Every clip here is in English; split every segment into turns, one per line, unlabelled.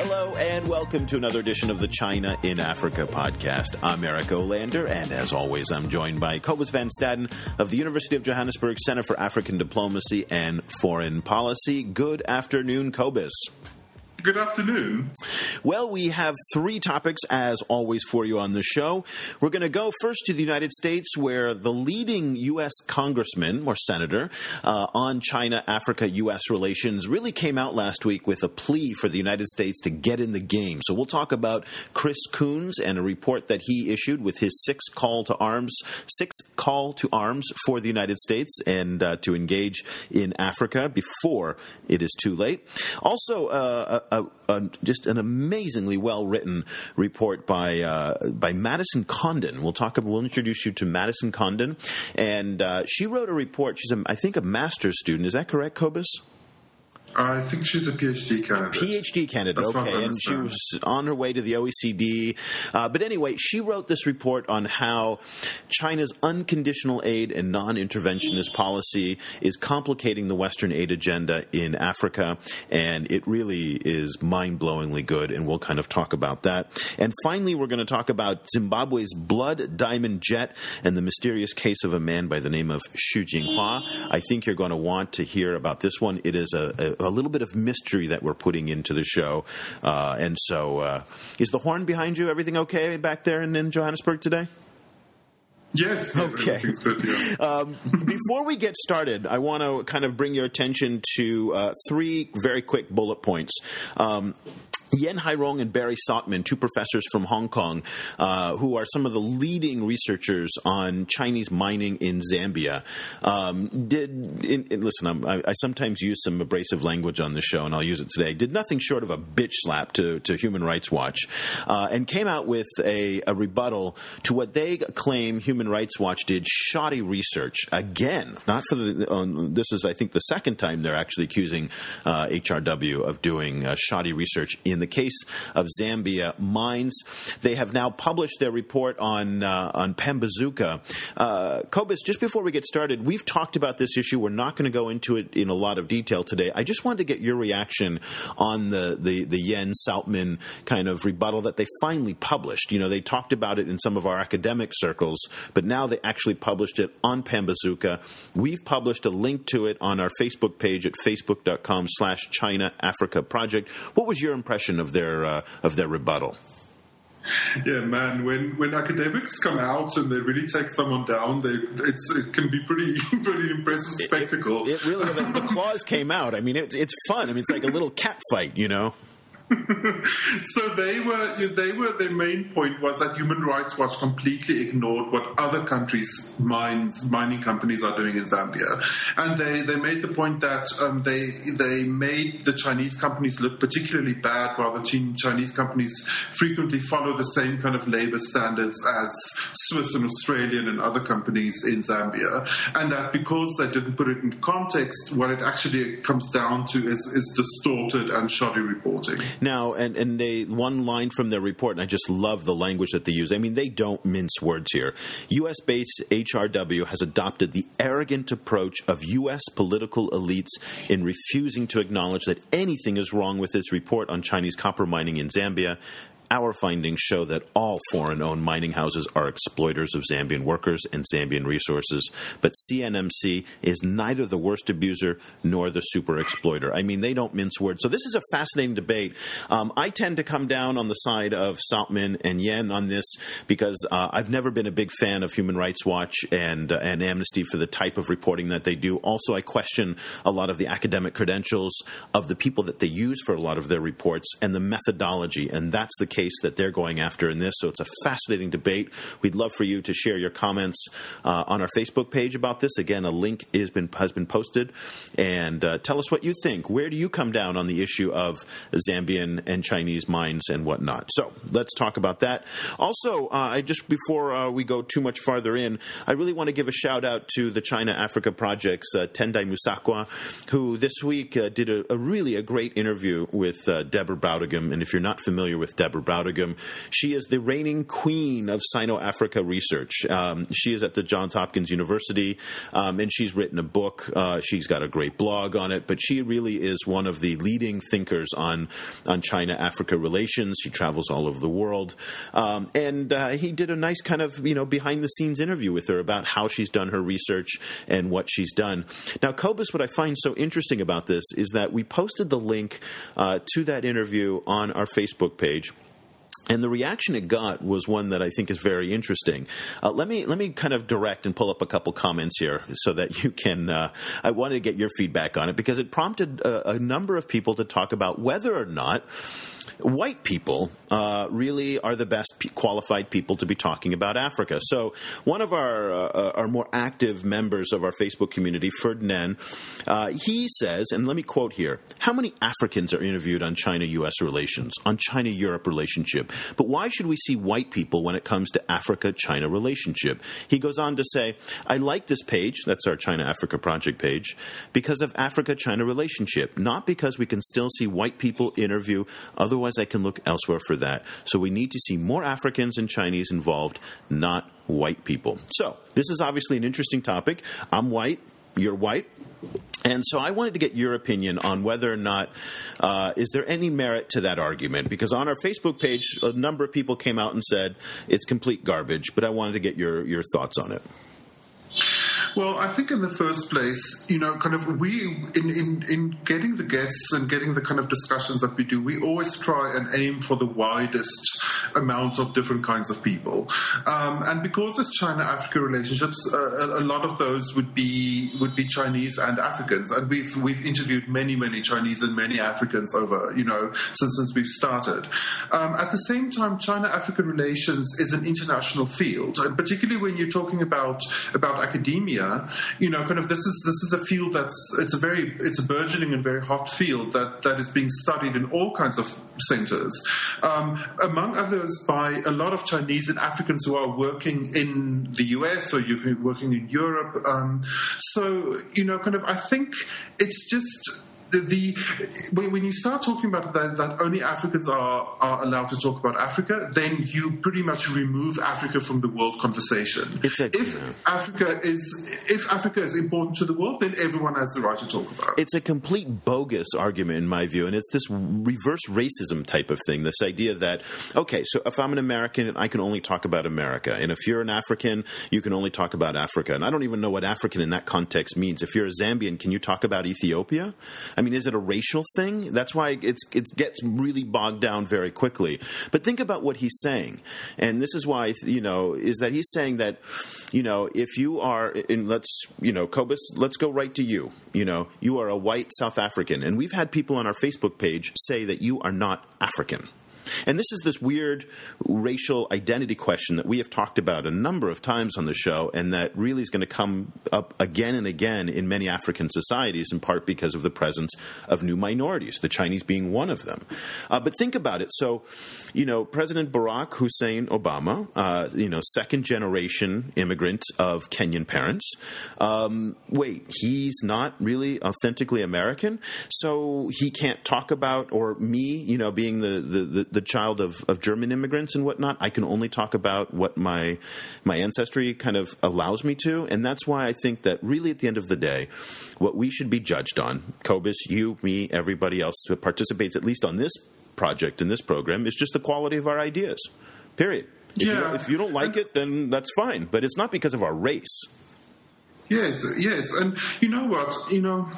Hello and welcome to another edition of the China in Africa podcast. I'm Eric Olander, and as always, I'm joined by Cobus Van Staden of the University of Johannesburg Center for African Diplomacy and Foreign Policy. Good afternoon, Cobus.
Good afternoon.
Well, we have three topics, as always, for you on the show. We're going to go first to the United States, where the leading U.S. congressman or senator uh, on China Africa U.S. relations really came out last week with a plea for the United States to get in the game. So we'll talk about Chris Coons and a report that he issued with his six call to arms, six call to arms for the United States and uh, to engage in Africa before it is too late. Also, uh, a, just an amazingly well written report by uh, by Madison Condon. We'll talk. We'll introduce you to Madison Condon, and uh, she wrote a report. She's, a, I think, a master's student. Is that correct, Cobus?
I think she's a PhD candidate.
PhD candidate, okay. And she was on her way to the OECD. Uh, but anyway, she wrote this report on how China's unconditional aid and non interventionist policy is complicating the Western aid agenda in Africa. And it really is mind blowingly good. And we'll kind of talk about that. And finally, we're going to talk about Zimbabwe's Blood Diamond Jet and the mysterious case of a man by the name of Xu Jinghua. I think you're going to want to hear about this one. It is a, a a little bit of mystery that we're putting into the show. Uh, and so, uh, is the horn behind you? Everything okay back there in, in Johannesburg today?
Yes.
Okay.
Good, yeah.
um, before we get started, I want to kind of bring your attention to uh, three very quick bullet points. Um, Yan Hairong and Barry Sautman, two professors from Hong Kong, uh, who are some of the leading researchers on Chinese mining in Zambia, um, did in, in, listen. I, I sometimes use some abrasive language on the show, and I'll use it today. Did nothing short of a bitch slap to, to Human Rights Watch, uh, and came out with a, a rebuttal to what they claim Human Rights Watch did shoddy research again. Not for the um, this is I think the second time they're actually accusing uh, HRW of doing uh, shoddy research in in the case of Zambia mines. They have now published their report on uh, on Pambazuka. Uh, Cobus, just before we get started, we've talked about this issue. We're not going to go into it in a lot of detail today. I just wanted to get your reaction on the the, the Yan Sautman kind of rebuttal that they finally published. You know, they talked about it in some of our academic circles, but now they actually published it on Pambazuka. We've published a link to it on our Facebook page at facebook.com slash China Africa Project. What was your impression of their uh, of their rebuttal.
Yeah, man. When when academics come out and they really take someone down, they it's it can be pretty pretty impressive spectacle.
It, it, it really the, the, claws came out. I mean, it, it's fun. I mean, it's like a little cat fight, you know.
so they were they were their main point was that Human Rights Watch completely ignored what other countries mines mining companies are doing in Zambia, and they, they made the point that um, they they made the Chinese companies look particularly bad, while the Chinese companies frequently follow the same kind of labor standards as Swiss and Australian and other companies in Zambia, and that because they didn't put it in context, what it actually comes down to is is distorted and shoddy reporting.
Now, and, and they one line from their report, and I just love the language that they use. I mean, they don't mince words here. U.S. based HRW has adopted the arrogant approach of U.S. political elites in refusing to acknowledge that anything is wrong with its report on Chinese copper mining in Zambia our findings show that all foreign owned mining houses are exploiters of Zambian workers and Zambian resources, but CNMC is neither the worst abuser nor the super exploiter. I mean, they don't mince words. So this is a fascinating debate. Um, I tend to come down on the side of Sautman and Yan on this because uh, I've never been a big fan of Human Rights Watch and, uh, and Amnesty for the type of reporting that they do. Also, I question a lot of the academic credentials of the people that they use for a lot of their reports and the methodology, and that's the case that they're going after in this. So it's a fascinating debate. We'd love for you to share your comments uh, on our Facebook page about this. Again, a link been, has been posted. And uh, tell us what you think. Where do you come down on the issue of Zambian and Chinese mines and whatnot? So let's talk about that. Also, uh, I just before uh, we go too much farther in, I really want to give a shout out to the China Africa Project's uh, Tendai Musakwa, who this week uh, did a, a, really a great interview with Deborah Brautigam. And if you're not familiar with Deborah Brautigam. She is the reigning queen of Sino Africa research. Um, she is at the Johns Hopkins University, um, and she's written a book. Uh, she's got a great blog on it, but she really is one of the leading thinkers on on China Africa relations. She travels all over the world, um, and uh, he did a nice kind of you know behind the scenes interview with her about how she's done her research and what she's done. Now, Cobus, what I find so interesting about this is that we posted the link uh, to that interview on our Facebook page. And the reaction it got was one that I think is very interesting. Uh, let me let me kind of direct and pull up a couple comments here so that you can. Uh, I wanted to get your feedback on it because it prompted a, a number of people to talk about whether or not white people uh, really are the best p- qualified people to be talking about Africa. So one of our uh, our more active members of our Facebook community, Ferdinand, uh, he says, and let me quote here: "How many Africans are interviewed on China-U.S. relations, on China-Europe relationship? But why should we see white people when it comes to Africa-China relationship?" He goes on to say, "I like this page. That's our China-Africa project page because of Africa-China relationship, not because we can still see white people interview otherwise." Otherwise, I can look elsewhere for that. So we need to see more Africans and Chinese involved, not white people. So this is obviously an interesting topic. I'm white. You're white. And so I wanted to get your opinion on whether or not uh, is there any merit to that argument? Because on our Facebook page, a number of people came out and said it's complete garbage. But I wanted to get your your thoughts on it.
Well, I think in the first place, you know, kind of we in, in in getting the guests and getting the kind of discussions that we do, we always try and aim for the widest amount of different kinds of people. Um, and because it's China-Africa relationships, uh, a, lot of those would be would be Chinese and Africans, and we've we've interviewed many many Chinese and many Africans over you know since since we've started. Um, at the same time, China-Africa relations is an international field, and particularly when you're talking about about academia, you know, kind of this is this is a field that's it's a very it's a burgeoning and very hot field that that is being studied in all kinds of centers. Um, among others, by a lot of Chinese and Africans who are working in the US or you're working in Europe. Um, so, you know, kind of, I think it's just the, the when you start talking about that, that only Africans are, are allowed to talk about Africa, then you pretty much remove Africa from the world conversation.
Exactly.
If Africa is if Africa is important to the world, then everyone has the right to talk about
it. It's a complete bogus argument in my view, and it's this reverse racism type of thing. This idea that okay, so if I'm an American, I can only talk about America, and if you're an African, you can only talk about Africa. And I don't even know what African in that context means. If you're a Zambian, can you talk about Ethiopia? I mean, is it a racial thing? That's why it's it gets really bogged down very quickly. But think about what he's saying, and this is why you know is that he's saying that you know if you are in let's you know Cobus, let's go right to you. You know, you are a white South African, and we've had people on our Facebook page say that you are not African. And this is this weird racial identity question that we have talked about a number of times on the show, and that really is going to come up again and again in many African societies, in part because of the presence of new minorities, the Chinese being one of them. Uh, but think about it. So, you know, President Barack Hussein Obama, uh, you know, second generation immigrant of Kenyan parents. Um, wait, he's not really authentically American, so he can't talk about, or me, you know, being the the, the, the child of, of German immigrants and whatnot. I can only talk about what my my ancestry kind of allows me to, and that's why I think that really at the end of the day, what we should be judged on, Cobus, you, me, everybody else who participates at least on this project in this program is just the quality of our ideas. Period. If, yeah. you, if you don't like and, it, then that's fine. But it's not because of our race.
Yes, yes, and you know what? You know,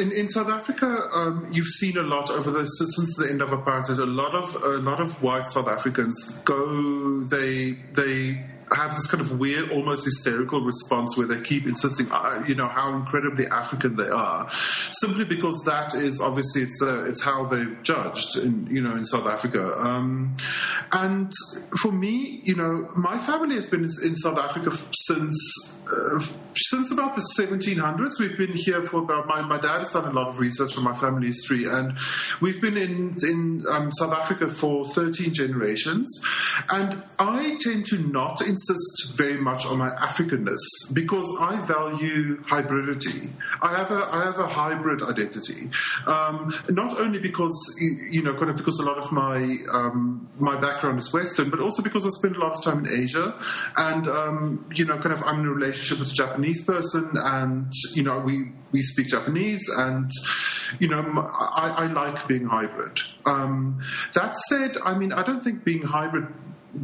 in, in South Africa, um, you've seen a lot over the since the end of apartheid. A lot of a lot of white South Africans go. They they have this kind of weird, almost hysterical response where they keep insisting, uh, you know, how incredibly African they are, simply because that is obviously it's uh, it's how they're judged, in, you know, in South Africa. Um, and for me, you know, my family has been in South Africa since uh, since about the 1700s, we've been here for about. My, my dad has done a lot of research on my family history, and we've been in in um, South Africa for 13 generations. And I tend to not insist very much on my Africanness because I value hybridity. I have a I have a hybrid identity, um, not only because you know kind of because a lot of my um, my background is Western, but also because I spent a lot of time in Asia, and um, you know kind of I'm in a relationship with a Japanese person, and you know we we speak Japanese, and you know I, I like being hybrid. Um, that said, I mean I don't think being hybrid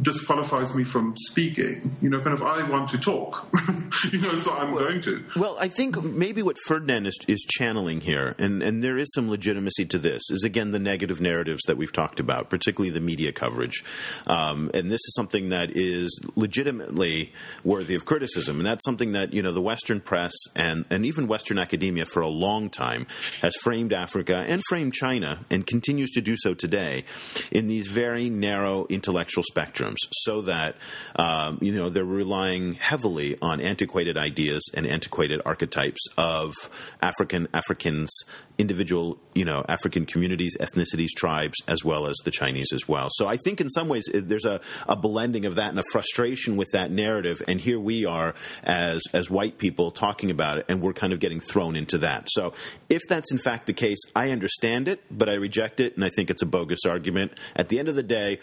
disqualifies me from speaking. You know, kind of, I want to talk. you know, so I'm
well,
going to.
Well, I think maybe what Ferdinand is, is channeling here, and, and there is some legitimacy to this, is again the negative narratives that we've talked about, particularly the media coverage. Um, and this is something that is legitimately worthy of criticism. And that's something that, you know, the Western press and, and even Western academia for a long time has framed Africa and framed China and continues to do so today in these very narrow intellectual spectrums so that um, you know they're relying heavily on antiquated ideas and antiquated archetypes of African Africans individual, you know, African communities, ethnicities, tribes, as well as the Chinese as well. So I think in some ways there's a, a blending of that and a frustration with that narrative. And here we are as as white people talking about it, and we're kind of getting thrown into that. So if that's in fact the case, I understand it, but I reject it, and I think it's a bogus argument. At the end of the day,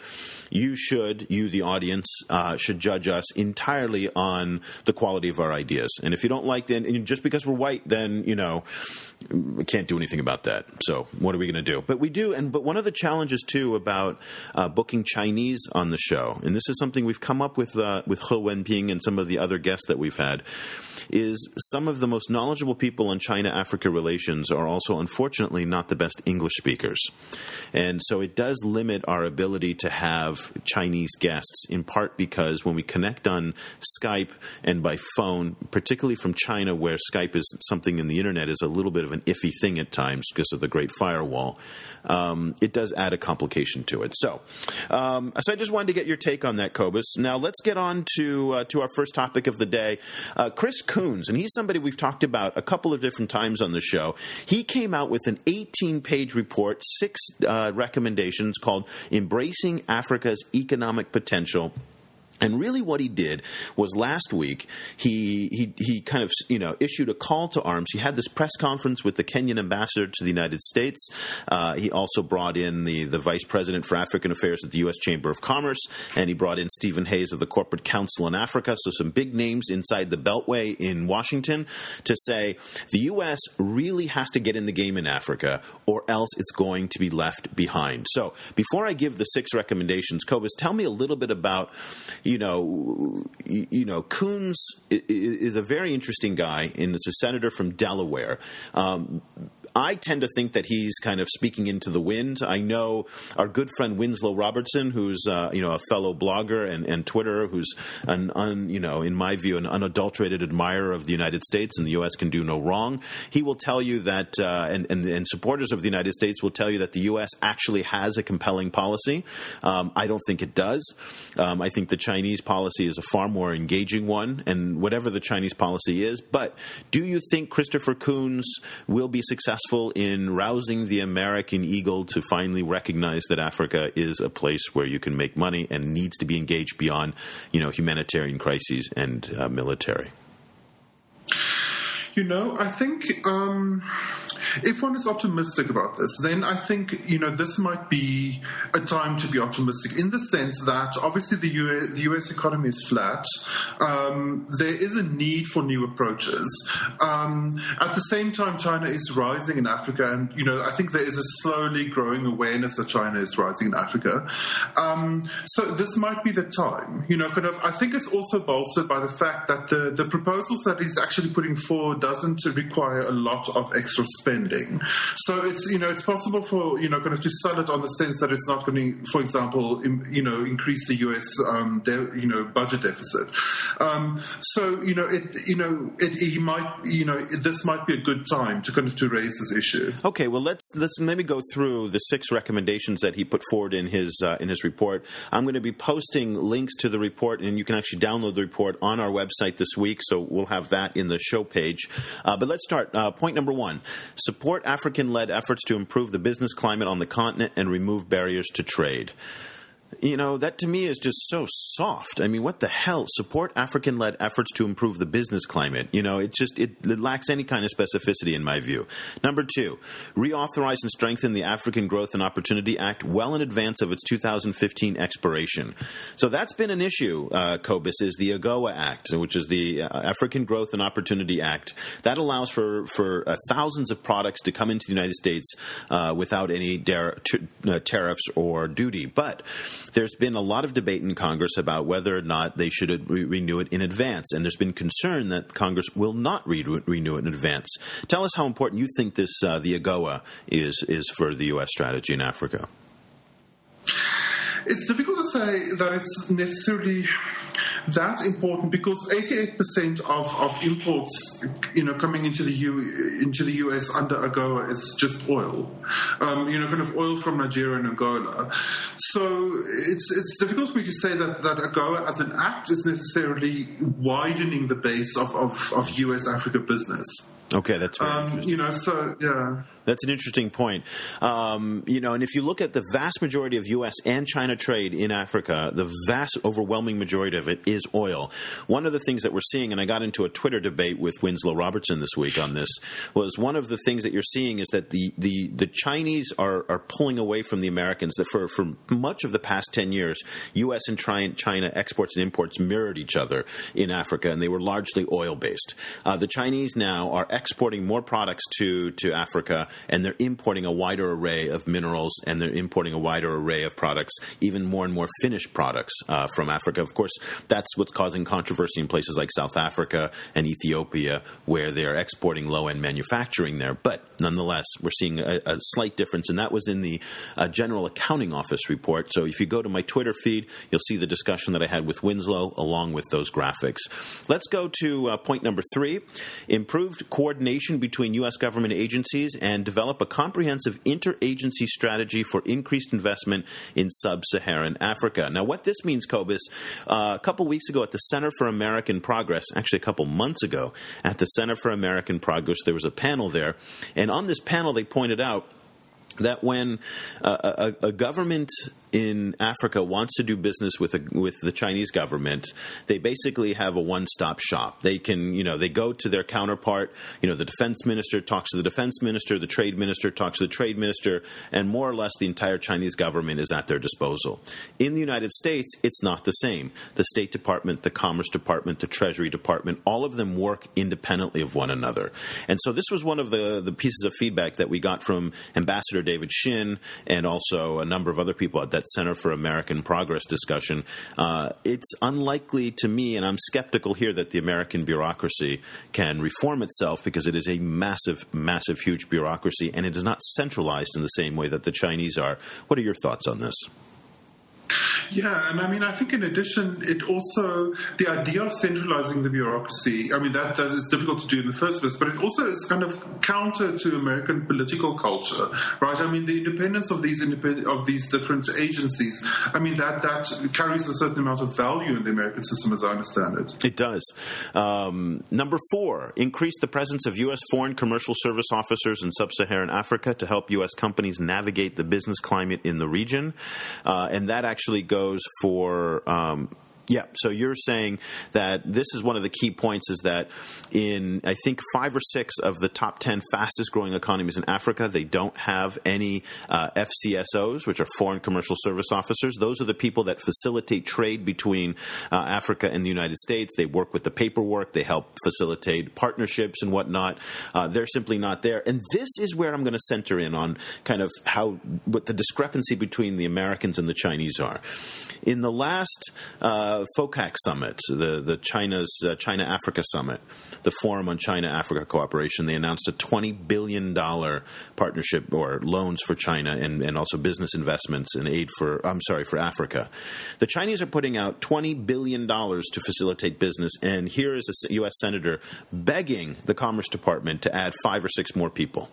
you should, you the audience, uh, should judge us entirely on the quality of our ideas. And if you don't like, then just because we're white, then you know we can't do anything about that. So what are we going to do? But we do, and but one of the challenges too about uh, booking Chinese on the show, and this is something we've come up with uh, with He Wenping and some of the other guests that we've had, is some of the most knowledgeable people on China Africa relations are also unfortunately not the best English speakers, and so it does limit our ability to have Chinese guests in part because when we connect on Skype and by phone, particularly from China where Skype is something in the internet is a little bit of an iffy thing at times because of the Great Firewall, um, it does add a complication to it. So, um, so I just wanted to get your take on that, Cobus. Now let's get on to uh, to our first topic of the day. Uh, Chris Coons, and he's somebody we've talked about a couple of different times on the show. He came out with an 18 page report, six uh, recommendations called "Embracing Africa's Economic Potential." And really, what he did was last week he he he kind of you know issued a call to arms. He had this press conference with the Kenyan ambassador to the United States. Uh, he also brought in the the vice president for African affairs at the U.S. Chamber of Commerce, and he brought in Stephen Hayes of the Corporate Council in Africa. So some big names inside the Beltway in Washington to say the U.S. really has to get in the game in Africa, or else it's going to be left behind. So before I give the six recommendations, Cobus, tell me a little bit about you know, you know, Coons is a very interesting guy, and it's a senator from Delaware. Um, I tend to think that he's kind of speaking into the wind. I know our good friend Winslow Robertson, who's uh, you know a fellow blogger and, and Twitter, who's an un, you know in my view an unadulterated admirer of the United States and the U.S. can do no wrong. He will tell you that, uh, and, and, and supporters of the United States will tell you that the U.S. actually has a compelling policy. Um, I don't think it does. Um, I think the Chinese policy is a far more engaging one, and whatever the Chinese policy is. But do you think Christopher Coons will be successful? Successful in rousing the American eagle to finally recognize that Africa is a place where you can make money and needs to be engaged beyond, you know, humanitarian crises and uh, military.
You know, I think um, if one is optimistic about this, then I think you know this might be a time to be optimistic in the sense that obviously the US, the US economy is flat. Um, there is a need for new approaches. Um, at the same time, China is rising in Africa, and you know I think there is a slowly growing awareness that China is rising in Africa. Um, so this might be the time. You know, kind of. I think it's also bolstered by the fact that the the proposals that he's actually putting forward doesn't require a lot of extra spending. So it's you know it's possible for you know kind of to sell it on the sense that it's not going to, for example, in, you know increase the U.S. Um, de- you know budget deficit. Um, so you know it you know it, might you know this might be a good time to kind of to raise this issue.
Okay, well let's let's maybe go through the six recommendations that he put forward in his uh, in his report. I'm going to be posting links to the report, and you can actually download the report on our website this week. So we'll have that in the show page. Uh, but let's start. Uh, point number one: support African-led efforts to improve the business climate on the continent and remove barriers to trade. You know, that to me is just so soft. I mean, what the hell? Support African led efforts to improve the business climate. You know, it just it, it, lacks any kind of specificity in my view. Number two, reauthorize and strengthen the African Growth and Opportunity Act well in advance of its 2015 expiration. So that's been an issue, uh, Cobus, is the AGOA Act, which is the uh, African Growth and Opportunity Act. That allows for, for uh, thousands of products to come into the United States uh, without any dar- t- uh, tariffs or duty. But there's been a lot of debate in Congress about whether or not they should re- renew it in advance, and there's been concern that Congress will not re- renew it in advance. Tell us how important you think this uh, the AGOA is is for the U.S. strategy in Africa.
It's difficult to say that it's necessarily that important because 88% of, of imports, you know, coming into the U, into the US under AGOA is just oil, um, you know, kind of oil from Nigeria and Angola. So it's it's difficult for me to say that, that AGOA as an act is necessarily widening the base of, of, of US Africa business.
Okay, that's um,
you know. So yeah,
that's an interesting point. Um, you know, and if you look at the vast majority of U.S. and China trade in Africa, the vast, overwhelming majority of it is oil. One of the things that we're seeing, and I got into a Twitter debate with Winslow Robertson this week on this, was one of the things that you're seeing is that the the, the Chinese are are pulling away from the Americans. That for for much of the past ten years, U.S. and China exports and imports mirrored each other in Africa, and they were largely oil based. Uh, the Chinese now are exporting more products to to Africa, and they're importing a wider array of minerals, and they're importing a wider array of products, even more and more finished products uh, from Africa. Of course, that's what's causing controversy in places like South Africa and Ethiopia, where they are exporting low end manufacturing there. But nonetheless, we're seeing a, a slight difference, and that was in the uh, General Accounting Office report. So if you go to my Twitter feed, you'll see the discussion that I had with Winslow along with those graphics. Let's go to uh, point number three improved coordination coordination between U.S. government agencies and develop a comprehensive interagency strategy for increased investment in sub Saharan Africa. Now, what this means, Cobus, uh, a couple weeks ago at the Center for American Progress, actually a couple months ago at the Center for American Progress, there was a panel there. And on this panel, they pointed out that when uh, a, a, government in Africa wants to do business with a, with the Chinese government, they basically have a one stop shop. They can, you know, they go to their counterpart. You know, the defense minister talks to the defense minister, the trade minister talks to the trade minister, and more or less the entire Chinese government is at their disposal. In the United States, it's not the same. The State Department, the Commerce Department, the Treasury Department, all of them work independently of one another. And so this was one of the, the pieces of feedback that we got from Ambassador David Shinn and also a number of other people at that that Center for American Progress discussion, uh, it's unlikely to me, and I'm skeptical here that the American bureaucracy can reform itself because it is a massive, massive, huge bureaucracy, and it is not centralized in the same way that the Chinese are. What are your thoughts on this?
Yeah, and I mean, I think in addition, it also the idea of centralizing the bureaucracy. I mean, that that is difficult to do in the first place, but it also is kind of counter to American political culture, right? I mean, the independence of these independent of these different agencies. I mean, that that carries a certain amount of value in the American system, as I understand it.
It does. Um, number four: increase the presence of U.S. foreign commercial service officers in sub-Saharan Africa to help U.S. companies navigate the business climate in the region, uh, and that actually goes goes for um, yeah. So you're saying that this is one of the key points is that in, I think, five or six of the top 10 fastest growing economies in Africa, they don't have any uh, FCSOs, which are foreign commercial service officers. Those are the people that facilitate trade between uh, Africa and the United States. They work with the paperwork, they help facilitate partnerships and whatnot. Uh, they're simply not there. And this is where I'm going to center in on kind of how, what the discrepancy between the Americans and the Chinese are. In the last, uh, FOCAC summit, the the China's uh, China Africa summit, the Forum on China Africa Cooperation. They announced a twenty billion dollar partnership or loans for China and, and also business investments and aid for I'm sorry for Africa. The Chinese are putting out twenty billion dollars to facilitate business, and here is a U.S. senator begging the Commerce Department to add five or six more people.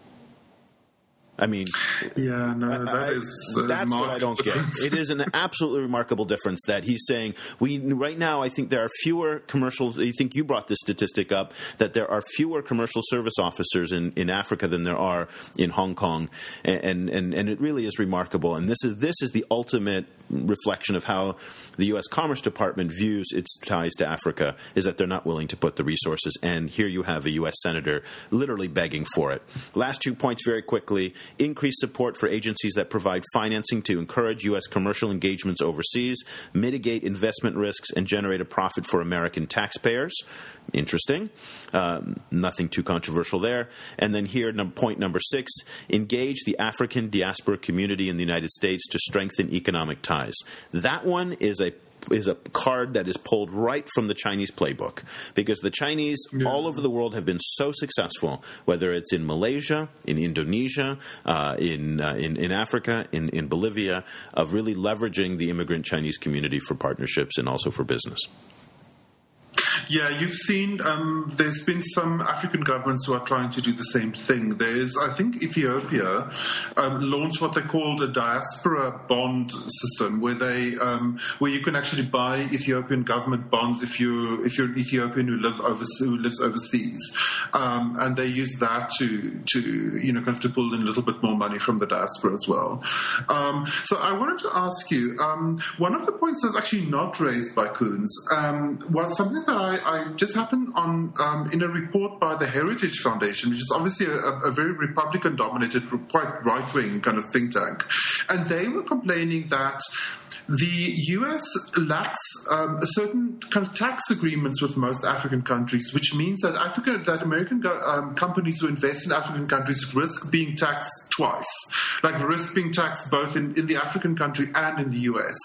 I mean,
yeah, no, that
I,
is uh,
that's what I don't get. It is an absolutely remarkable difference that he's saying we right now. I think there are fewer commercial. I think you brought this statistic up that there are fewer commercial service officers in, in Africa than there are in Hong Kong, and and and it really is remarkable. And this is this is the ultimate reflection of how the U.S. Commerce Department views its ties to Africa is that they're not willing to put the resources. And here you have a U.S. senator literally begging for it. Last two points very quickly increase support for agencies that provide financing to encourage U.S. commercial engagements overseas, mitigate investment risks, and generate a profit for American taxpayers. Interesting. Um, nothing too controversial there. And then here, point number six engage the African diaspora community in the United States to strengthen economic ties. That one is is a card that is pulled right from the Chinese playbook because the Chinese yeah. all over the world have been so successful, whether it's in Malaysia, in Indonesia, uh, in, uh, in in Africa, in in Bolivia, of really leveraging the immigrant Chinese community for partnerships and also for business.
Yeah, you've seen um, there's been some African governments who are trying to do the same thing. There's, I think, Ethiopia um, launched what they called a diaspora bond system, where they um, where you can actually buy Ethiopian government bonds if you if you're an Ethiopian who live overseas, who lives overseas, um, and they use that to to you know kind of to pull in a little bit more money from the diaspora as well. Um, so I wanted to ask you um, one of the points that's actually not raised by Coons was something that I I, I just happened on um, in a report by the Heritage Foundation, which is obviously a, a very Republican dominated, quite right wing kind of think tank, and they were complaining that the US lacks um, certain kind of tax agreements with most African countries, which means that Africa, that American um, companies who invest in African countries risk being taxed twice, like risk being taxed both in, in the African country and in the US.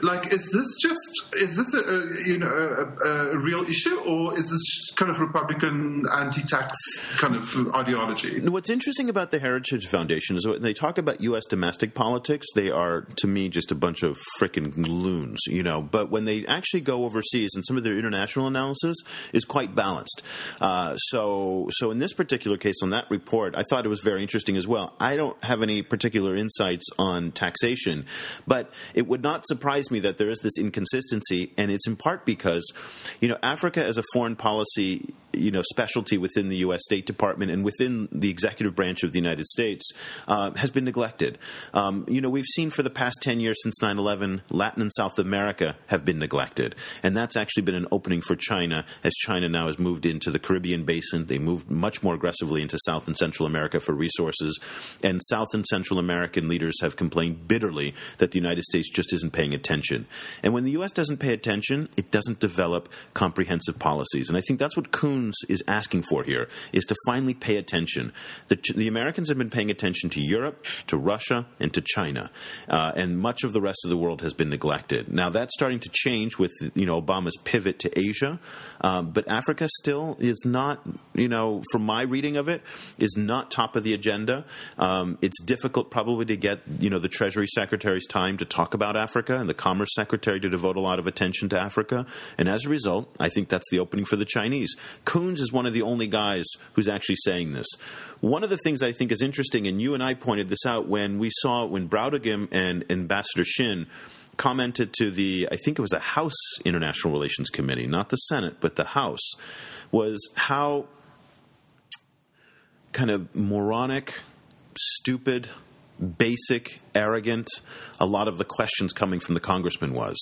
Like, is this just is this a, a you know a, a, real issue, or is this kind of Republican anti-tax kind of ideology?
What's interesting about the Heritage Foundation is when they talk about U.S. domestic politics, they are to me just a bunch of freaking loons, you know. But when they actually go overseas, and some of their international analysis is quite balanced. Uh, so, so in this particular case, on that report, I thought it was very interesting as well. I don't have any particular insights on taxation, but it would not surprise me that there is this inconsistency, and it's in part because, you know, Africa as a foreign policy you know specialty within the U.S. State Department and within the executive branch of the United States uh, has been neglected. Um, you know, we've seen for the past ten years since 9/11, Latin and South America have been neglected, and that's actually been an opening for China as China now has moved into the Caribbean basin. They moved much more aggressively into South and Central America for resources, and South and Central American leaders have complained bitterly that the United States just isn't paying attention. And when the U.S. doesn't pay attention, it doesn't develop comprehensive policies, and I think that's what Is asking for here is to finally pay attention. The, the Americans have been paying attention to Europe, to Russia, and to China, uh, and much of the rest of the world has been neglected. Now that's starting to change with you know Obama's pivot to Asia, um, but Africa still is not you know from my reading of it is not top of the agenda. Um, it's difficult probably to get you know the Treasury Secretary's time to talk about Africa and the Commerce Secretary to devote a lot of attention to Africa, and as a result, I think that's the opening for the Chinese. Coons is one of the only guys who's actually saying this. One of the things I think is interesting, and you and I pointed this out when we saw when Brautigam and Ambassador Shinn commented to the, I think it was a House International Relations Committee, not the Senate, but the House, was how kind of moronic, stupid, basic, arrogant, a lot of the questions coming from the congressman was.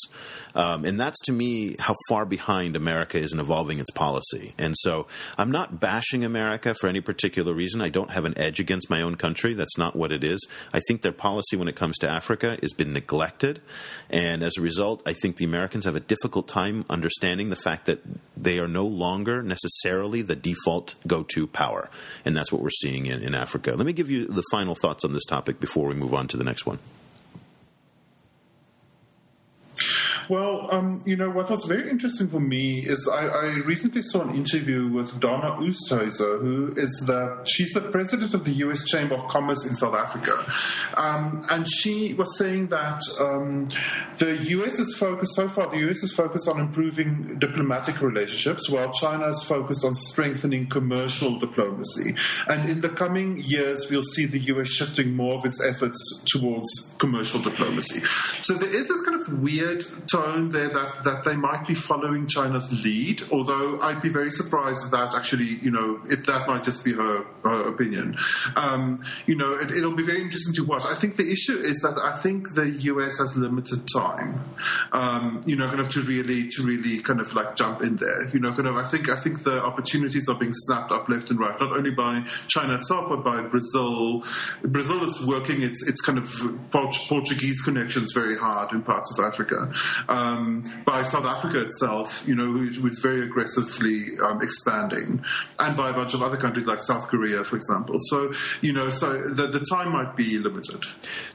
Um, and that's to me how far behind America is in evolving its policy. And so I'm not bashing America for any particular reason. I don't have an edge against my own country. That's not what it is. I think their policy when it comes to Africa has been neglected. And as a result, I think the Americans have a difficult time understanding the fact that they are no longer necessarily the default go to power. And that's what we're seeing in, in Africa. Let me give you the final thoughts on this topic before we move on to the next one.
Well, um, you know, what was very interesting for me is I, I recently saw an interview with Donna Oosthuizen, who is the, she's the president of the U.S. Chamber of Commerce in South Africa. Um, and she was saying that um, the U.S. is focused, so far, the U.S. is focused on improving diplomatic relationships, while China is focused on strengthening commercial diplomacy. And in the coming years, we'll see the U.S. shifting more of its efforts towards commercial diplomacy. So there is this kind of weird tone there that, that they might be following China's lead, although I'd be very surprised if that actually, you know, if that might just be her, her opinion. Um, you know, it, will be very interesting to watch. I think the issue is that I think the US has limited time, um, you know, kind of to really, to really kind of like jump in there. You know, kind of, I think, I think the opportunities are being snapped up left and right, not only by China itself, but by Brazil. Brazil is working its, its kind of Portuguese connections very hard in parts of Africa. Um, by South Africa itself, you know, which who's very aggressively um, expanding, and by a bunch of other countries like South Korea, for example. So, you know, so the, the time might be limited.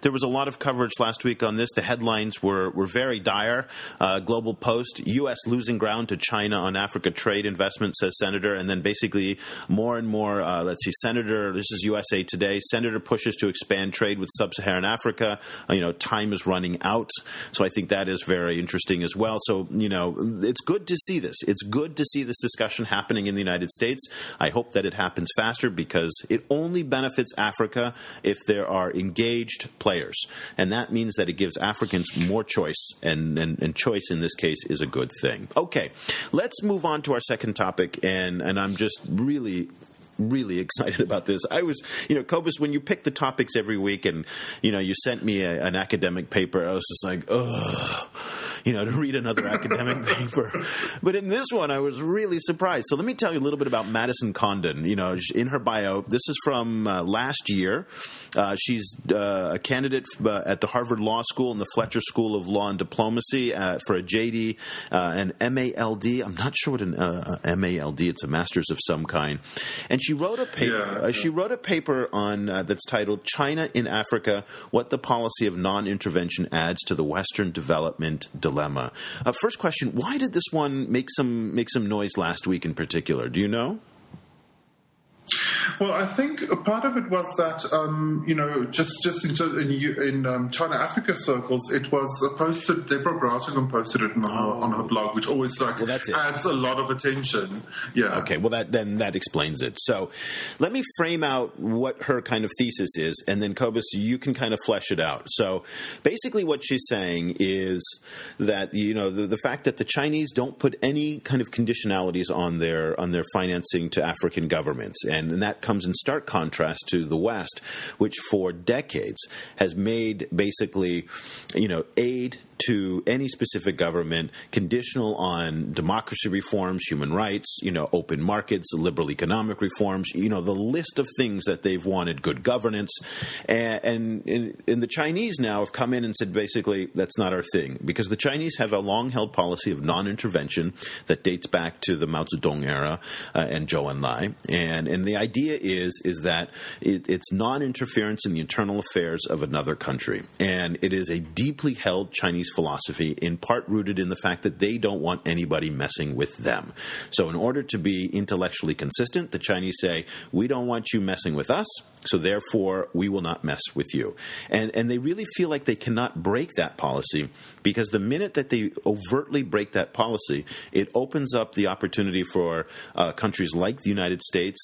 There was a lot of coverage last week on this. The headlines were, were very dire. Uh, Global Post, U.S. losing ground to China on Africa trade investment, says Senator. And then basically more and more, uh, let's see, Senator, this is USA Today, Senator pushes to expand trade with sub Saharan Africa. Uh, you know, time is running out. So I think that is very interesting as well. So, you know, it's good to see this. It's good to see this discussion happening in the United States. I hope that it happens faster because it only benefits Africa if there are engaged players. And that means that it gives Africans more choice, and, and, and choice in this case is a good thing. Okay, let's move on to our second topic, and, and I'm just really really excited about this. I was, you know, Cobus, when you pick the topics every week and, you know, you sent me a, an academic paper, I was just like, ugh you know, to read another academic paper. But in this one, I was really surprised. So let me tell you a little bit about Madison Condon. You know, in her bio, this is from uh, last year. Uh, she's uh, a candidate uh, at the Harvard Law School and the Fletcher School of Law and Diplomacy uh, for a JD uh, and MALD. I'm not sure what an MALD. It's a master's of some kind. And she wrote a paper. Yeah. she wrote a paper on that's titled "China in Africa: What the Policy of Non-Intervention Adds to the Western Development Dilemma." dilemma. Uh, first question: Why did this one make some make some noise last week in particular? Do you know?
Well, I think part of it was that um, you know just just in in, in um, China Africa circles, it was posted. Deborah Brautigam posted it on, oh. her, on her blog, which always like well, adds a lot of attention. Yeah.
Okay. Well, that then that explains it. So, let me frame out what her kind of thesis is, and then Cobus, you can kind of flesh it out. So, basically, what she's saying is that you know the, the fact that the Chinese don't put any kind of conditionalities on their on their financing to African governments, and, and that that comes in stark contrast to the West, which for decades has made basically, you know, aid to any specific government conditional on democracy reforms, human rights, you know, open markets, liberal economic reforms, you know, the list of things that they've wanted, good governance. And, and, and the Chinese now have come in and said basically that's not our thing because the Chinese have a long held policy of non intervention that dates back to the Mao Zedong era uh, and Zhou Enlai. And, and the idea is, is that it, it's non interference in the internal affairs of another country. And it is a deeply held Chinese Philosophy, in part rooted in the fact that they don't want anybody messing with them. So, in order to be intellectually consistent, the Chinese say, We don't want you messing with us, so therefore we will not mess with you. And, and they really feel like they cannot break that policy because the minute that they overtly break that policy, it opens up the opportunity for uh, countries like the United States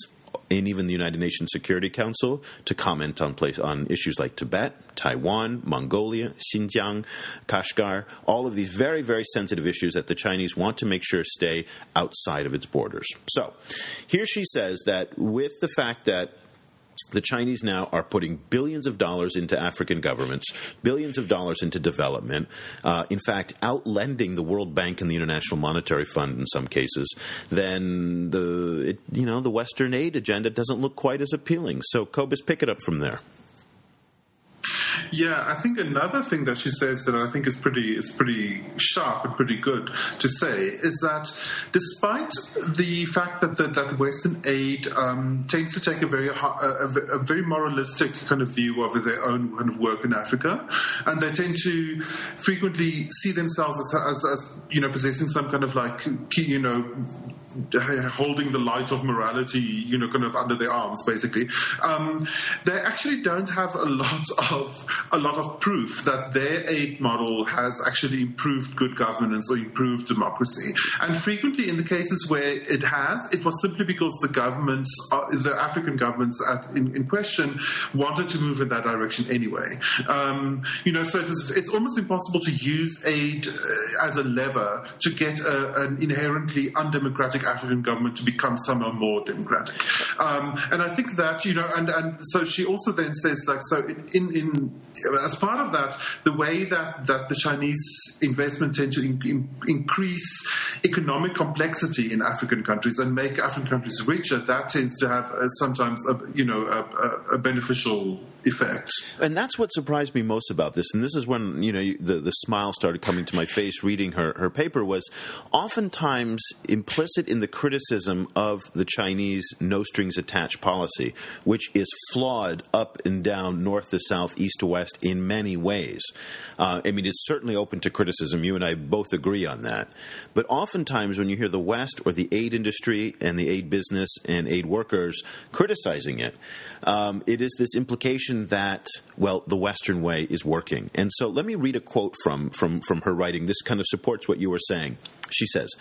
and even the United Nations Security Council to comment on place on issues like Tibet, Taiwan, Mongolia, Xinjiang, Kashgar, all of these very, very sensitive issues that the Chinese want to make sure stay outside of its borders. So here she says that with the fact that the Chinese now are putting billions of dollars into African governments, billions of dollars into development. Uh, in fact, outlending the World Bank and the International Monetary Fund in some cases. Then the it, you know the Western aid agenda doesn't look quite as appealing. So, Cobus, pick it up from there.
Yeah, I think another thing that she says that I think is pretty is pretty sharp and pretty good to say is that despite the fact that the, that Western aid um, tends to take a very a, a, very moralistic kind of view of their own kind of work in Africa, and they tend to frequently see themselves as, as, as you know possessing some kind of like you know holding the light of morality, you know, kind of under their arms, basically. Um, they actually don't have a lot of a lot of proof that their aid model has actually improved good governance or improved democracy. And frequently, in the cases where it has, it was simply because the governments, uh, the African governments at, in, in, question, wanted to move in that direction anyway. Um, you know, so it was, it's almost impossible to use aid uh, as a lever to get a, an inherently undemocratic democratic African government to become somehow more democratic. Um, and I think that, you know, and, and so she also then says, like, so in, in, as part of that, the way that, that the Chinese investment tend to in, in, increase economic complexity in African countries and make African countries richer, that tends to have uh, sometimes, a, you know, a, a, a beneficial effect.
And that's what surprised me most about this. And this is when you know the the smile started coming to my face reading her her paper was oftentimes implicit in the criticism of the Chinese no strings attached policy, which is flawed up and down, north to south, east to west in many ways. Uh, I mean, it's certainly open to criticism. You and I both agree on that. But oftentimes, when you hear the West or the aid industry and the aid business and aid workers criticizing it, um, it is this implication that well, the Western way is working. And so, let me read a quote from from from her writing. This kind of supports what you were saying. She says,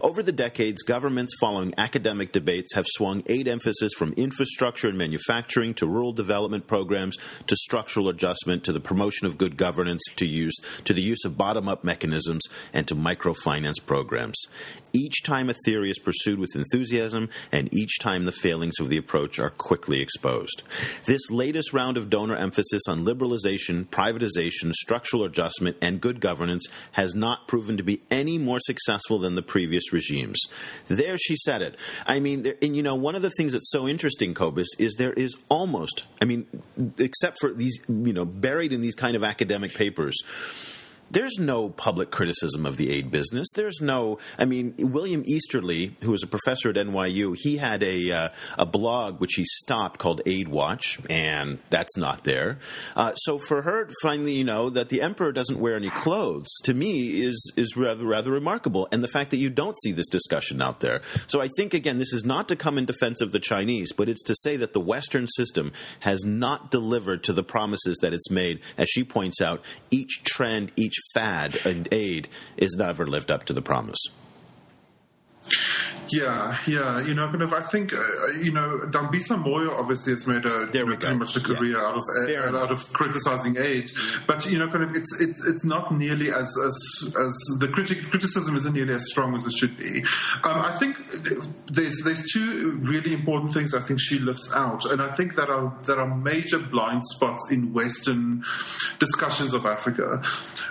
Over the decades, governments following academic debates have swung aid emphasis from infrastructure and manufacturing to rural development programs to structural adjustment to the promotion of good governance to use to the use of bottom up mechanisms and to microfinance programs. Each time a theory is pursued with enthusiasm, and each time the failings of the approach are quickly exposed. This latest round of donor emphasis on liberalization, privatization, structural adjustment, and good governance has not proven to be any more successful than the previous regimes. There she said it. I mean, there, and you know, one of the things that's so interesting, Cobus, is there is almost, I mean, except for these, you know, buried in these kind of academic papers, there's no public criticism of the aid business. There's no, I mean, William Easterly, who was a professor at NYU, he had a uh, a blog which he stopped called Aid Watch, and that's not there. Uh, so for her, finally, you know, that the emperor doesn't wear any clothes to me is is rather rather remarkable, and the fact that you don't see this discussion out there. So I think again, this is not to come in defense of the Chinese, but it's to say that the Western system has not delivered to the promises that it's made. As she points out, each trend, each fad and aid is never lived up to the promise.
Yeah, yeah. You know, kind of. I think uh, you know, Dambisa Moyo obviously has made a you know, pretty much a career yeah. out of uh, out of criticizing aid, but you know, kind of, it's it's it's not nearly as as as the critic criticism isn't nearly as strong as it should be. Um, I think there's there's two really important things I think she lifts out, and I think that are that are major blind spots in Western discussions of Africa.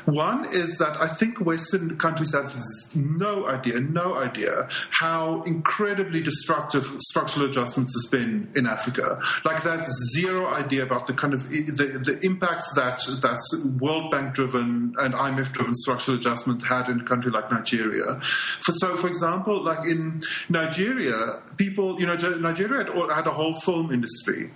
One is that I think Western countries have no idea, no idea how how incredibly destructive structural adjustments has been in Africa. Like they have zero idea about the kind of the, the impacts that that's World Bank driven and IMF driven structural adjustment had in a country like Nigeria. For, so, for example, like in Nigeria, people, you know, Nigeria had, had a whole film industry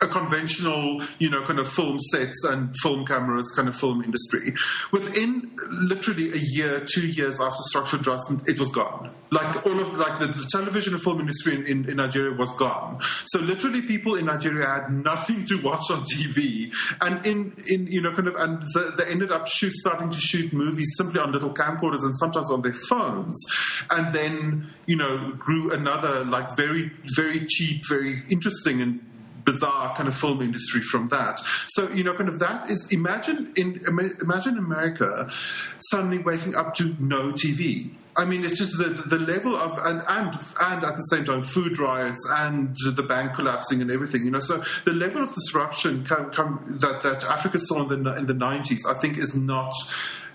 a conventional, you know, kind of film sets and film cameras kind of film industry. Within literally a year, two years after structural adjustment, it was gone. Like all of like the, the television and film industry in, in, in, Nigeria was gone. So literally, people in Nigeria had nothing to watch on TV, and in in you know kind of and they ended up shoot starting to shoot movies simply on little camcorders and sometimes on their phones, and then you know grew another like very very cheap, very interesting and bizarre kind of film industry from that. So you know, kind of that is imagine in imagine America suddenly waking up to no TV. I mean, it's just the the level of and and and at the same time food riots and the bank collapsing and everything. You know, so the level of disruption come, come, that that Africa saw in the in the nineties, I think, is not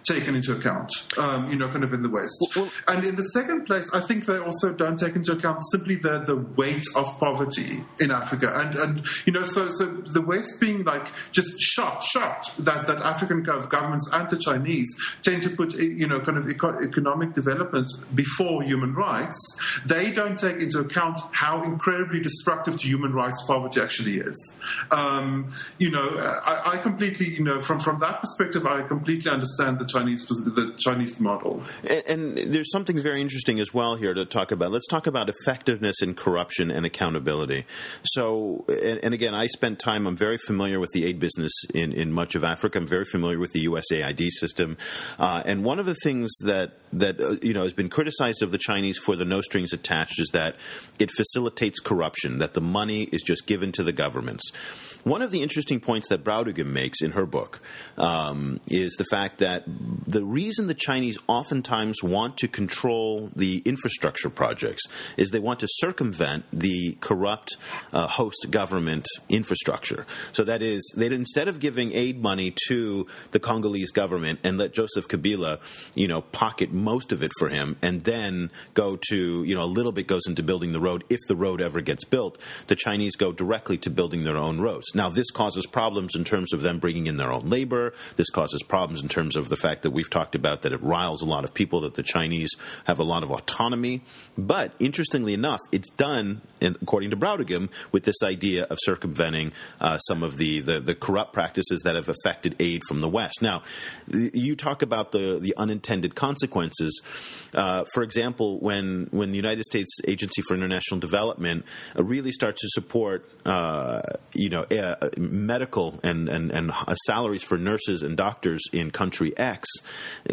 taken into account, um, you know, kind of in the West. Well, well, and in the second place, I think they also don't take into account simply the, the weight of poverty in Africa. And, and you know, so, so the West being like just shocked, shocked that, that African governments and the Chinese tend to put, you know, kind of economic development before human rights, they don't take into account how incredibly destructive to human rights poverty actually is. Um, you know, I, I completely, you know, from, from that perspective, I completely understand the Chinese the Chinese model.
And, and, there's something very interesting as well here to talk about. Let's talk about effectiveness in corruption and accountability. So, and, and, again, I spent time. I'm very familiar with the aid business in in much of Africa. I'm very familiar with the USAID system, uh, and one of the things that that uh, you know has been criticized of the Chinese for the no strings attached is that it facilitates corruption. That the money is just given to the governments. One of the interesting points that Brautigam makes in her book um, is the fact that the reason the Chinese oftentimes want to control the infrastructure projects is they want to circumvent the corrupt uh, host government infrastructure. So that is, they instead of giving aid money to the Congolese government and let Joseph Kabila, you know, pocket most of it for him, and then go to, you know, a little bit goes into building the road if the road ever gets built. The Chinese go directly to building their own roads. Now, this causes problems in terms of them bringing in their own labor. This causes problems in terms of the fact that we've talked about that it riles a lot of people, that the Chinese have a lot of autonomy. But interestingly enough, it's done, according to Brautigam, with this idea of circumventing uh, some of the, the, the, corrupt practices that have affected aid from the West. Now, you talk about the, the unintended consequences. Uh, for example, when, when the United States Agency for International Development uh, really starts to support, uh, you know, medical and, and, and salaries for nurses and doctors in country X,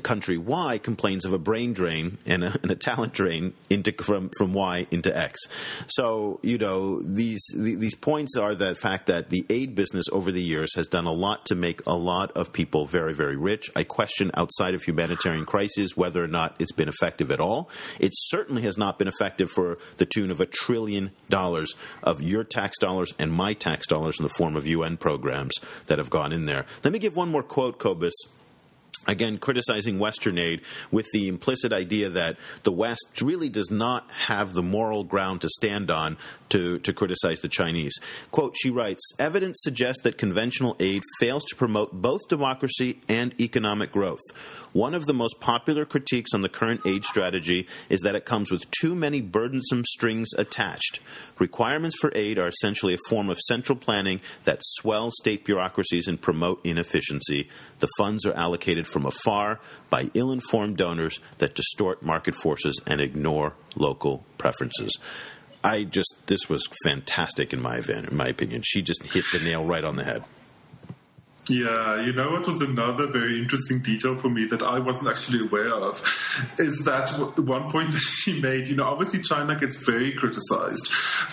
country Y complains of a brain drain and a, and a talent drain into from from Y into X. So you know these these points are the fact that the aid business over the years has done a lot to make a lot of people very very rich. I question outside of humanitarian crises whether or not it's been effective at all. It certainly has not been effective for the tune of a trillion dollars of your tax dollars and my tax dollars in the form of UN programs that have gone in there. Let me give one more quote, Cobus again criticizing western aid with the implicit idea that the west really does not have the moral ground to stand on to, to criticize the chinese. Quote she writes evidence suggests that conventional aid fails to promote both democracy and economic growth one of the most popular critiques on the current aid strategy is that it comes with too many burdensome strings attached. Requirements for aid are essentially a form of central planning that swell state bureaucracies and promote inefficiency. The funds are allocated from afar by ill informed donors that distort market forces and ignore local preferences. I just, this was fantastic in my, in my opinion. She just hit the nail right on the head.
Yeah, you know what was another very interesting detail for me that I wasn't actually aware of is that one point that she made, you know, obviously China gets very criticized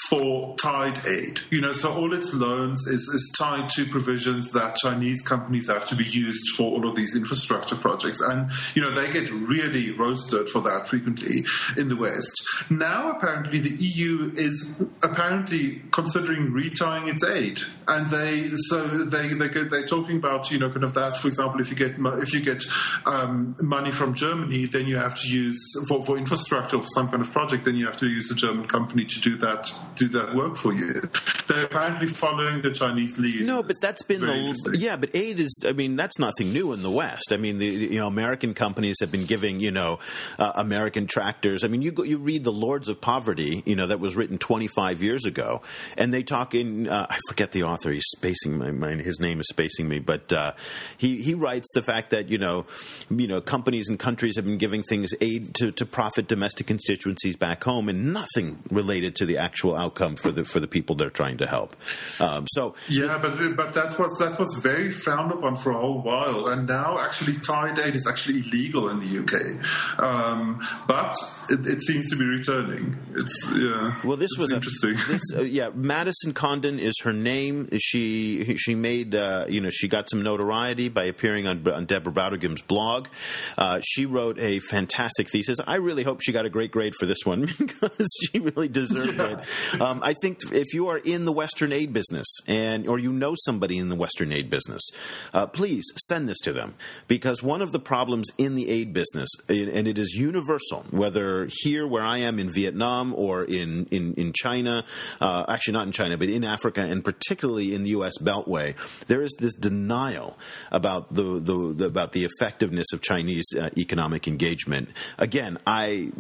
for tied aid. You know, so all its loans is, is tied to provisions that Chinese companies have to be used for all of these infrastructure projects. And, you know, they get really roasted for that frequently in the West. Now, apparently, the EU is apparently considering retying its aid. And they, so they, they, they talk talking about, you know, kind of that. For example, if you get if you get um, money from Germany, then you have to use for, for infrastructure for some kind of project. Then you have to use a German company to do that do that work for you. They're apparently following the Chinese lead.
No, but that's been the yeah. But aid is. I mean, that's nothing new in the West. I mean, the, you know, American companies have been giving you know uh, American tractors. I mean, you go, you read the Lords of Poverty, you know, that was written 25 years ago, and they talk in. Uh, I forget the author. He's spacing my mind. His name is spacing me, but uh, he he writes the fact that you know you know companies and countries have been giving things aid to, to profit domestic constituencies back home, and nothing related to the actual outcome for the for the people they're trying to help. Um, so
yeah, but but that was that was very frowned upon for a whole while, and now actually tied aid is actually illegal in the UK, um, but it, it, seems to be returning. It's yeah.
Well, this was
interesting.
A, this, uh, yeah, Madison Condon is her name. She she made uh, you know she got some notoriety by appearing on, on Deborah Brautigam's blog. Uh, she wrote a fantastic thesis. I really hope she got a great grade for this one because she really deserved yeah. it. Um, I think if you are in the Western aid business and or you know somebody in the Western aid business, uh, please send this to them because one of the problems in the aid business, and it is universal, whether here where I am in Vietnam or in in in China, uh, actually not in China, but in Africa and particularly in the U.S. Beltway, there is this denial about the, the, the about the effectiveness of Chinese uh, economic engagement. Again, I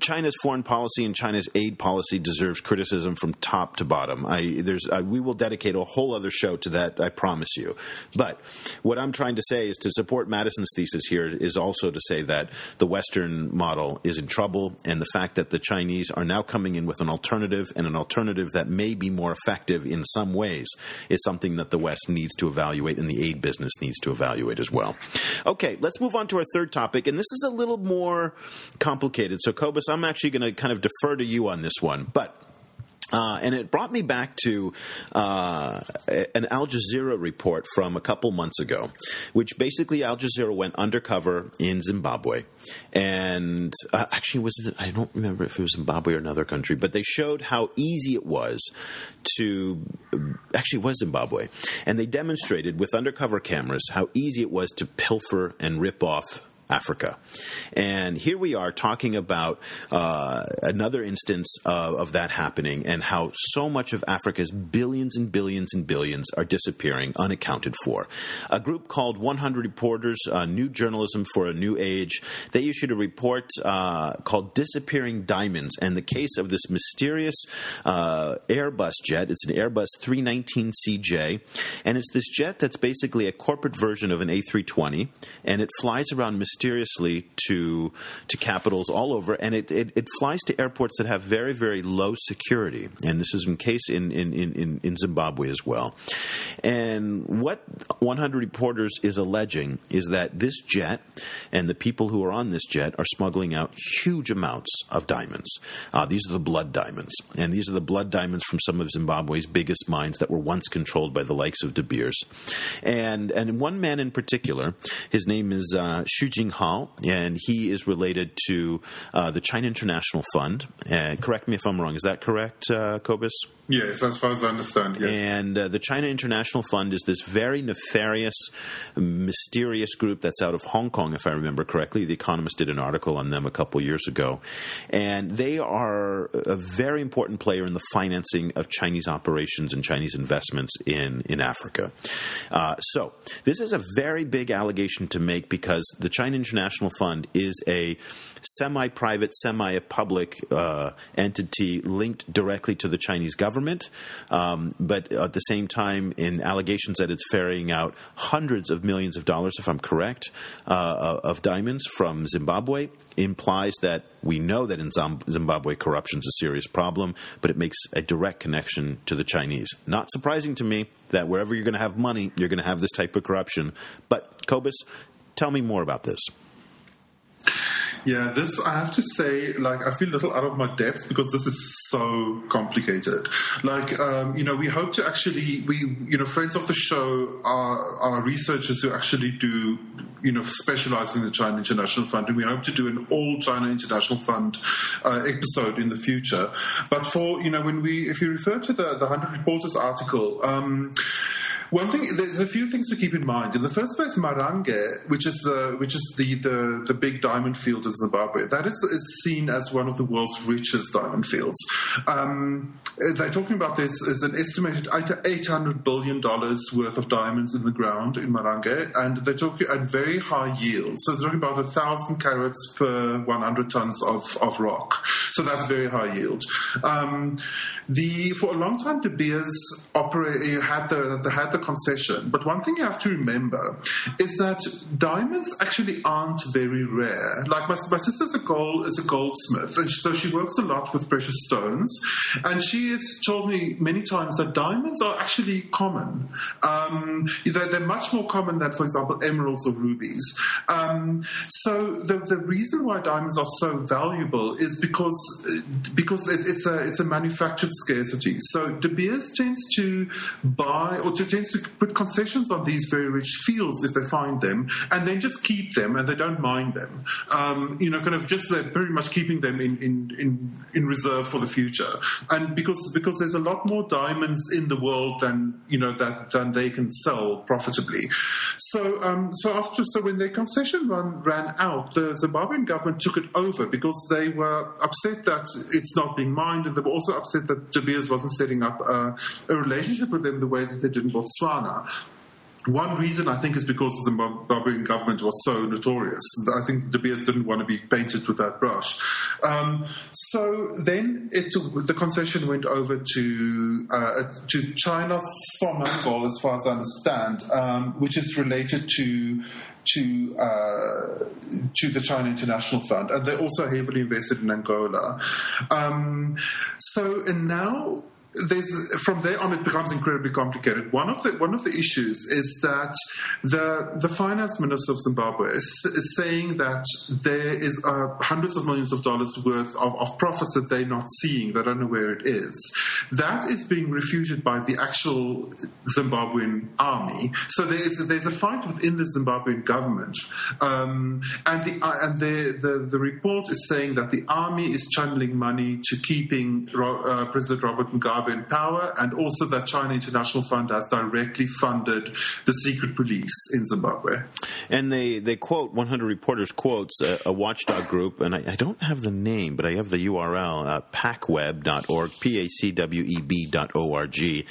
China's foreign policy and China's aid policy deserves criticism from top to bottom. I there's I, we will dedicate a whole other show to that. I promise you. But what I'm trying to say is to support Madison's thesis here is also to say that the Western model is in trouble, and the fact that the Chinese are now coming in with an alternative and an alternative that may be more effective in some ways is something that the West needs to evaluate and the aid business needs to evaluate as well. Okay, let's move on to our third topic, and this is a little more complicated. So, Cobus, I'm actually going to kind of defer to you on this one, but uh, and it brought me back to uh, an Al Jazeera report from a couple months ago, which basically Al Jazeera went undercover in Zimbabwe, and uh, actually was I don't remember if it was Zimbabwe or another country, but they showed how easy it was to actually was Zimbabwe, and they demonstrated with undercover cameras how easy it was to pilfer and rip off Africa. And here we are talking about uh, another instance of, of, that happening and how so much of Africa's billions and billions and billions are disappearing unaccounted for. A group called 100 Reporters, uh, New Journalism for a New Age, they issued a report uh, called Disappearing Diamonds and the case of this mysterious uh, Airbus jet. It's an Airbus 319CJ, and it's this jet that's basically a corporate version of an A320, and it flies around mysteriously to to capitals all over, and it, it, it, flies to airports that have very very low security, and this is in case in in, in, in Zimbabwe as well. And what 100 Reporters is alleging is that this jet and the people who are on this jet are smuggling out huge amounts of diamonds. Uh, these are the blood diamonds, and these are the blood diamonds from some of Zimbabwe's biggest mines that were once controlled by the likes of De Beers. And and one man in particular, his name is uh, Xu Jing Hao, and he is related to uh, the China International Fund. Uh, correct me if I'm wrong. Is that correct, uh, Cobus?
Yes, as far as I understand. Yes.
And uh, the China International Fund is this very nefarious, mysterious group that's out of Hong Kong, if I remember correctly. The Economist did an article on them a couple years ago, and they are a very important player in the financing of Chinese operations and Chinese investments in in Africa. Uh, so this is a very big allegation to make because the China International Fund is a semi private, semi public uh, entity linked directly to the Chinese government, um, but at the same time, in allegations that it's ferrying out hundreds of millions of dollars, if I'm correct, uh, of diamonds from Zimbabwe implies that we know that in Zimbabwe corruption is a serious problem, but it makes a direct connection to the Chinese. Not surprising to me that wherever you're going to have money, you're going to have this type of corruption. But Cobus, tell me more about this.
Yeah, this I have to say, like I feel a little out of my depth because this is so complicated. Like, um, you know, we hope to actually, we, you know, friends of the show are, are researchers who actually do, you know, specialize in the China International Fund, and we hope to do an all China International Fund uh, episode in the future. But for, you know, when we, if you refer to the the Hundred Reporters article. Um, one thing, there's a few things to keep in mind. In the first place, Marange, which is uh, which is the, the, the big diamond field of Zimbabwe, that is, is seen as one of the world's richest diamond fields. Um, they're talking about this as an estimated 800 billion dollars worth of diamonds in the ground in Marange, and they're talking at very high yields. So they're talking about a thousand carats per 100 tons of, of rock. So that's very high yield. Um, the for a long time, De Beers operate had the had the the concession. But one thing you have to remember is that diamonds actually aren't very rare. Like my, my sister's a gold is a goldsmith, and so she works a lot with precious stones. And she has told me many times that diamonds are actually common. Um, they're, they're, much more common than, for example, emeralds or rubies. Um, so the, the reason why diamonds are so valuable is because because it, it's a it's a manufactured scarcity. So De Beers tends to buy or to, tends to put concessions on these very rich fields if they find them, and then just keep them, and they don't mind them. Um, you know, kind of just they're pretty much keeping them in, in, in, in reserve for the future, and because because there's a lot more diamonds in the world than you know that than they can sell profitably. So um, so after so when their concession run ran out, the Zimbabwean government took it over because they were upset that it's not being mined, and they were also upset that De Beers wasn't setting up a, a relationship with them the way that they did in Botswana. One reason I think is because the Zimbabwean government was so notorious. I think De Beers didn't want to be painted with that brush. Um, so then it, the concession went over to uh, to China Sonangol, as far as I understand, um, which is related to to uh, to the China International Fund, and they're also heavily invested in Angola. Um, so and now there's from there on it becomes incredibly complicated. One of the one of the issues is that the the finance minister of Zimbabwe is, is saying that there is uh, hundreds of millions of dollars worth of, of, profits that they're not seeing. They don't know where it is. That is being refuted by the actual Zimbabwean army. So there is there's a fight within the Zimbabwean government, um, and the uh, and the, the the report is saying that the army is channeling money to keeping uh, President Robert Mugabe in power, and also that China International Fund has directly funded the secret police in Zimbabwe.
And they, they quote 100 Reporters quotes a, a watchdog group, and I, I, don't have the name, but I have the URL, uh, pacweb.org, P A C W E B.org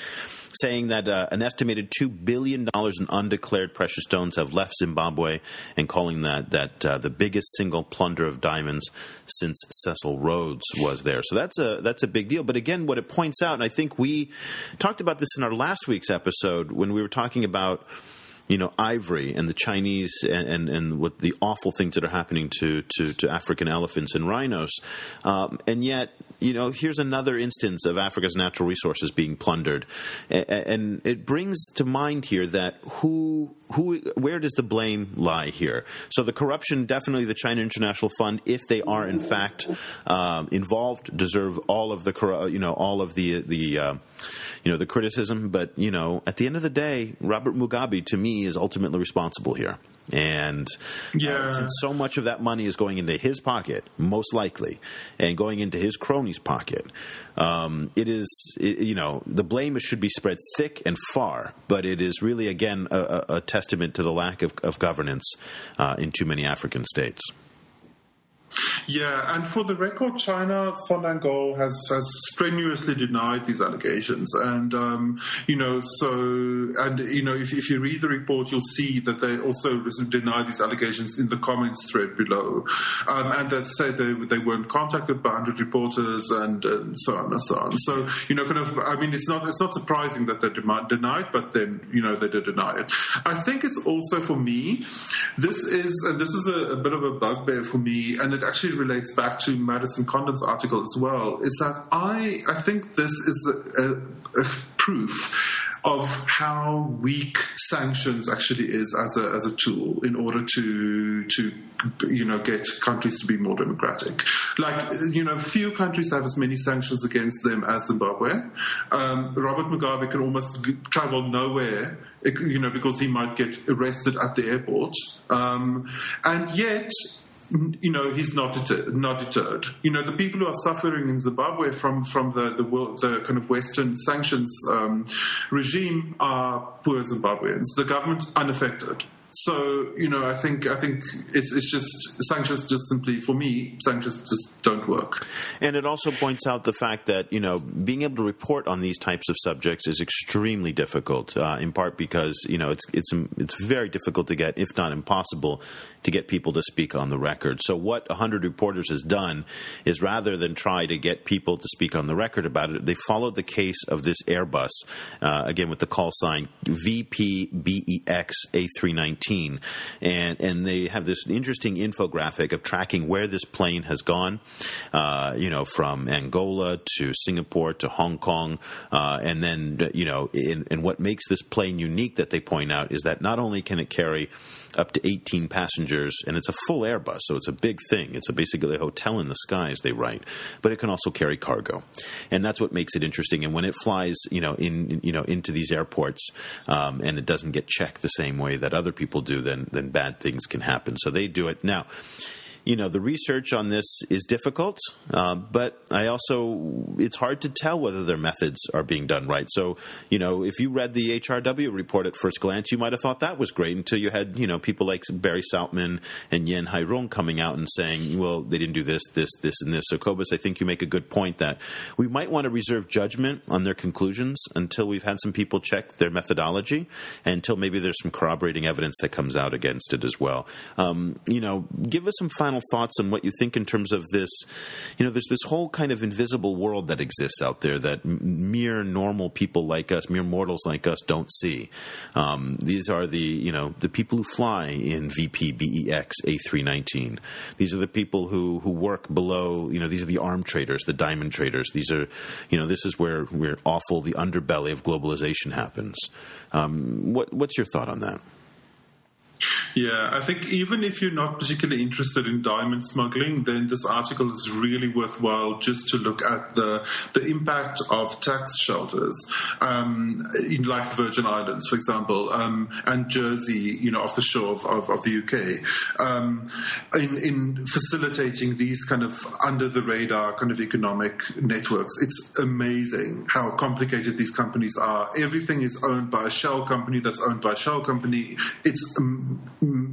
saying that uh, an estimated two billion dollars in undeclared precious stones have left Zimbabwe, and calling that that uh, the biggest single plunder of diamonds since Cecil Rhodes was there. So that's a that's a big deal. But again, what it points out, and I think we talked about this in our last week's episode when we were talking about you know, ivory and the Chinese and, and, and what the awful things that are happening to, to, to African elephants and rhinos. Um, and yet, you know, here's another instance of Africa's natural resources being plundered. And, it brings to mind here that who, who, where does the blame lie here? So the corruption, definitely the China International Fund, if they are in fact um, involved, deserve all of the, you know, all of the, the, uh, you know, the criticism. But, you know, at the end of the day, Robert Mugabe, to me, is ultimately responsible here. And uh, yeah. Uh, so much of that money is going into his pocket, most likely, and going into his cronies' pocket. Um, it is, it, you know, the blame should be spread thick and far, but it is really, again, a, a testament to the lack of, of governance uh, in too many African states.
Yeah, and for the record, China Sonangol has has strenuously denied these allegations, and um, you know, so and you know, if, if you read the report, you'll see that they also deny these allegations in the comments thread below, um, and that say they they weren't contacted by hundred reporters and, and, so on and so on. So you know, kind of, I mean, it's not it's not surprising that they denied, but then you know they did deny it. I think it's also for me, this is and this is a, a bit of a bugbear for me, and it actually relates back to Madison Condon's article as well, is that I, I think this is a, a, a proof of how weak sanctions actually is as a as a tool in order to to you know get countries to be more democratic. Like you know, few countries have as many sanctions against them as Zimbabwe. Um, Robert Mugabe can almost travel nowhere. You know, because he might get arrested at the airport, um, and yet you know he's not deterred, not deterred. You know the people who are suffering in Zimbabwe from from the the, world, the kind of Western sanctions um, regime are poor Zimbabweans. The government unaffected. So you know, I think I think it's it's just sanctions just simply for me sanctions just don't work.
And it also points out the fact that you know being able to report on these types of subjects is extremely difficult. Uh, in part because you know it's it's it's very difficult to get, if not impossible, to get people to speak on the record. So what 100 Reporters has done is rather than try to get people to speak on the record about it, they followed the case of this Airbus uh, again with the call sign VPBEX A319 A319, and and they have this interesting infographic of tracking where this plane has gone, uh, you know, from Angola to Singapore to Hong Kong, uh, and then you know, and what makes this plane unique that they point out is that not only can it carry up to 18 passengers, and it's a full Airbus, so it's a big thing. It's a basically a hotel in the sky, as they write, but it can also carry cargo, and that's what makes it interesting. And when it flies, you know, in you know into these airports, um, and it doesn't get checked the same way that other people do, then then bad things can happen. So they do it now you know, the research on this is difficult, uh, but I also, it's hard to tell whether their methods are being done right. So, you know, if you read the HRW report at first glance, you might have thought that was great until you had, you know, people like Barry Sautman and Yan Hairong coming out and saying, well, they didn't do this, this, this, and this. So, Cobus, I think you make a good point that we might want to reserve judgment on their conclusions until we've had some people check their methodology and until maybe there's some corroborating evidence that comes out against it as well. Um, you know, give us some final final thoughts on what you think in terms of this. You know, there's this whole kind of invisible world that exists out there that mere normal people like us, mere mortals like us, don't see. Um, these are the you know the people who fly in VP BEX A319. These are the people who who work below. You know, these are the arm traders, the diamond traders. These are you know this is where where awful the underbelly of globalization happens. Um, what what's your thought on that?
Yeah, I think even if you're not particularly interested in diamond smuggling, then this article is really worthwhile just to look at the the impact of tax shelters, um, in like the Virgin Islands, for example, um, and Jersey, you know, off the shore of, of, of the UK, um, in, in facilitating these kind of under the radar kind of economic networks. It's amazing how complicated these companies are. Everything is owned by a shell company that's owned by a shell company. It's um,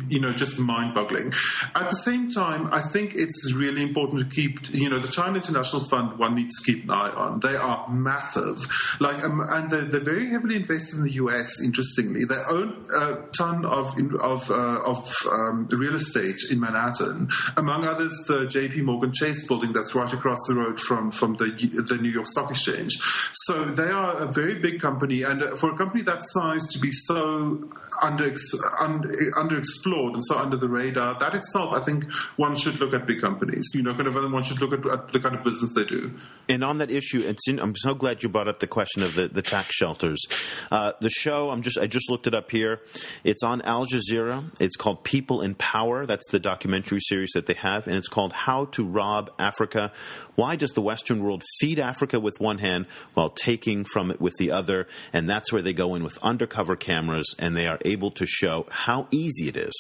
you know, just mind-boggling. At the same time, I think it's really important to keep, you know, the China International Fund. One needs to keep an eye on. They are massive, like, um, and they're, they're, very heavily invested in the U.S. Interestingly, they own a ton of of uh, of um, real estate in Manhattan, among others, the J.P. Morgan Chase building that's right across the road from from the the New York Stock Exchange. So they are a very big company, and for a company that size to be so under, under underexplored and so under the radar. That itself, I think, one should look at big companies. You know, kind of, one should look at, at the kind of business they do.
And on that issue, in, I'm so glad you brought up the question of the, the tax shelters. Uh, the show, I'm just, I just looked it up here. It's on Al Jazeera. It's called People in Power. That's the documentary series that they have, and it's called How to Rob Africa. Why does the Western world feed Africa with one hand while taking from it with the other? And that's where they go in with undercover cameras, and they are able to show how easy it is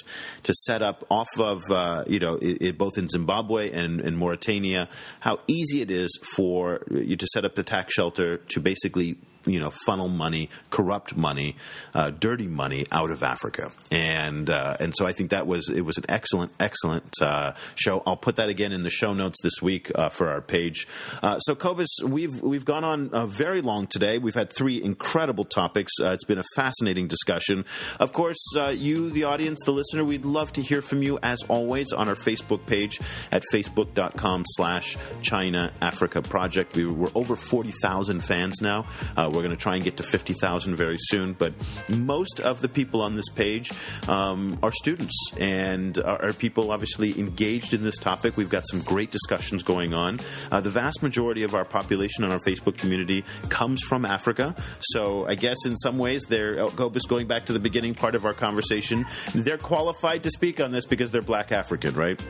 to set up off of, uh, you know, it, it, both in Zimbabwe and in Mauritania, how easy it is for you to set up a tax shelter to basically you know funnel money, corrupt money, uh, dirty money out of Africa, and uh, and so I think that was it was an excellent excellent uh, show. I'll put that again in the show notes this week uh, for our page. Uh, so Cobus, we've we've gone on uh, very long today. We've had three incredible topics. it's been a fascinating discussion. Of course, you, the audience, the listener, we'd love to hear from you as always on our Facebook page at facebook.com/slash China Africa Project. We, are over forty thousand fans now. We're going to try and get to 50,000 very soon. But most of the people on this page um, are students and are, are, people obviously engaged in this topic. We've got some great discussions going on. Uh, the vast majority of our population on our Facebook community comes from Africa. So I guess in some ways, they're, going back to the beginning part of our conversation, they're qualified to speak on this because they're black African, right?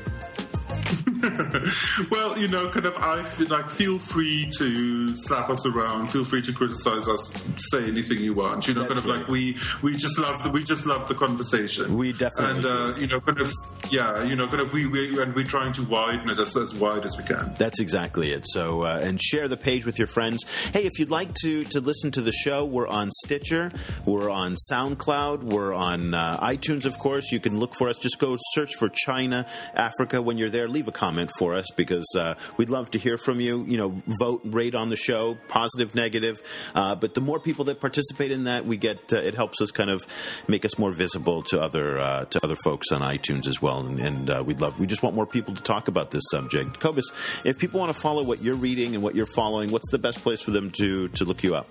well, you know, kind of, I feel like feel free to slap us around. Feel free to criticize us. Say anything you want. You know, That's kind of like we we just love the, we just love the conversation.
We definitely
and uh, you know, kind of yeah, you know, kind of we, we and we're trying to widen it as, as wide as we can.
That's exactly it. So uh, and share the page with your friends. Hey, if you'd like to to listen to the show, we're on Stitcher, we're on SoundCloud, we're on uh, iTunes, of course. You can look for us. Just go search for China Africa when you're there. Leave a comment comment for us because uh, we'd love to hear from you. You know, vote, rate on the show, positive, negative. Uh, but the more people that participate in that, we get uh, it helps us kind of make us more visible to other uh, to other folks on iTunes as well. And, and uh, we'd love we just want more people to talk about this subject. Cobus, if people want to follow what you're reading and what you're following, what's the best place for them to to look you up?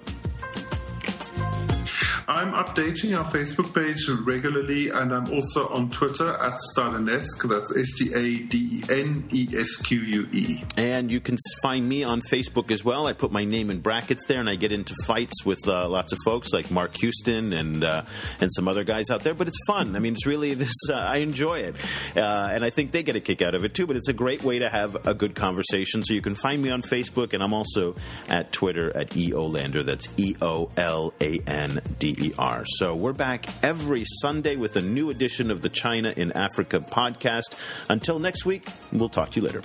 I'm updating our Facebook page regularly, and I'm also on Twitter at Stadenesque. That's S T A D E N E S Q U E.
And you can find me on Facebook as well. I put my name in brackets there, and I get into fights with uh, lots of folks like Mark Houston and uh, and some other guys out there. But it's fun. I mean, it's really this. Uh, I enjoy it, uh, and I think they get a kick out of it too. But it's a great way to have a good conversation. So you can find me on Facebook, and I'm also at Twitter at eolander. That's E O L A N D E R. So we're back every Sunday with a new edition of the China in Africa podcast. Until next week, we'll talk to you later.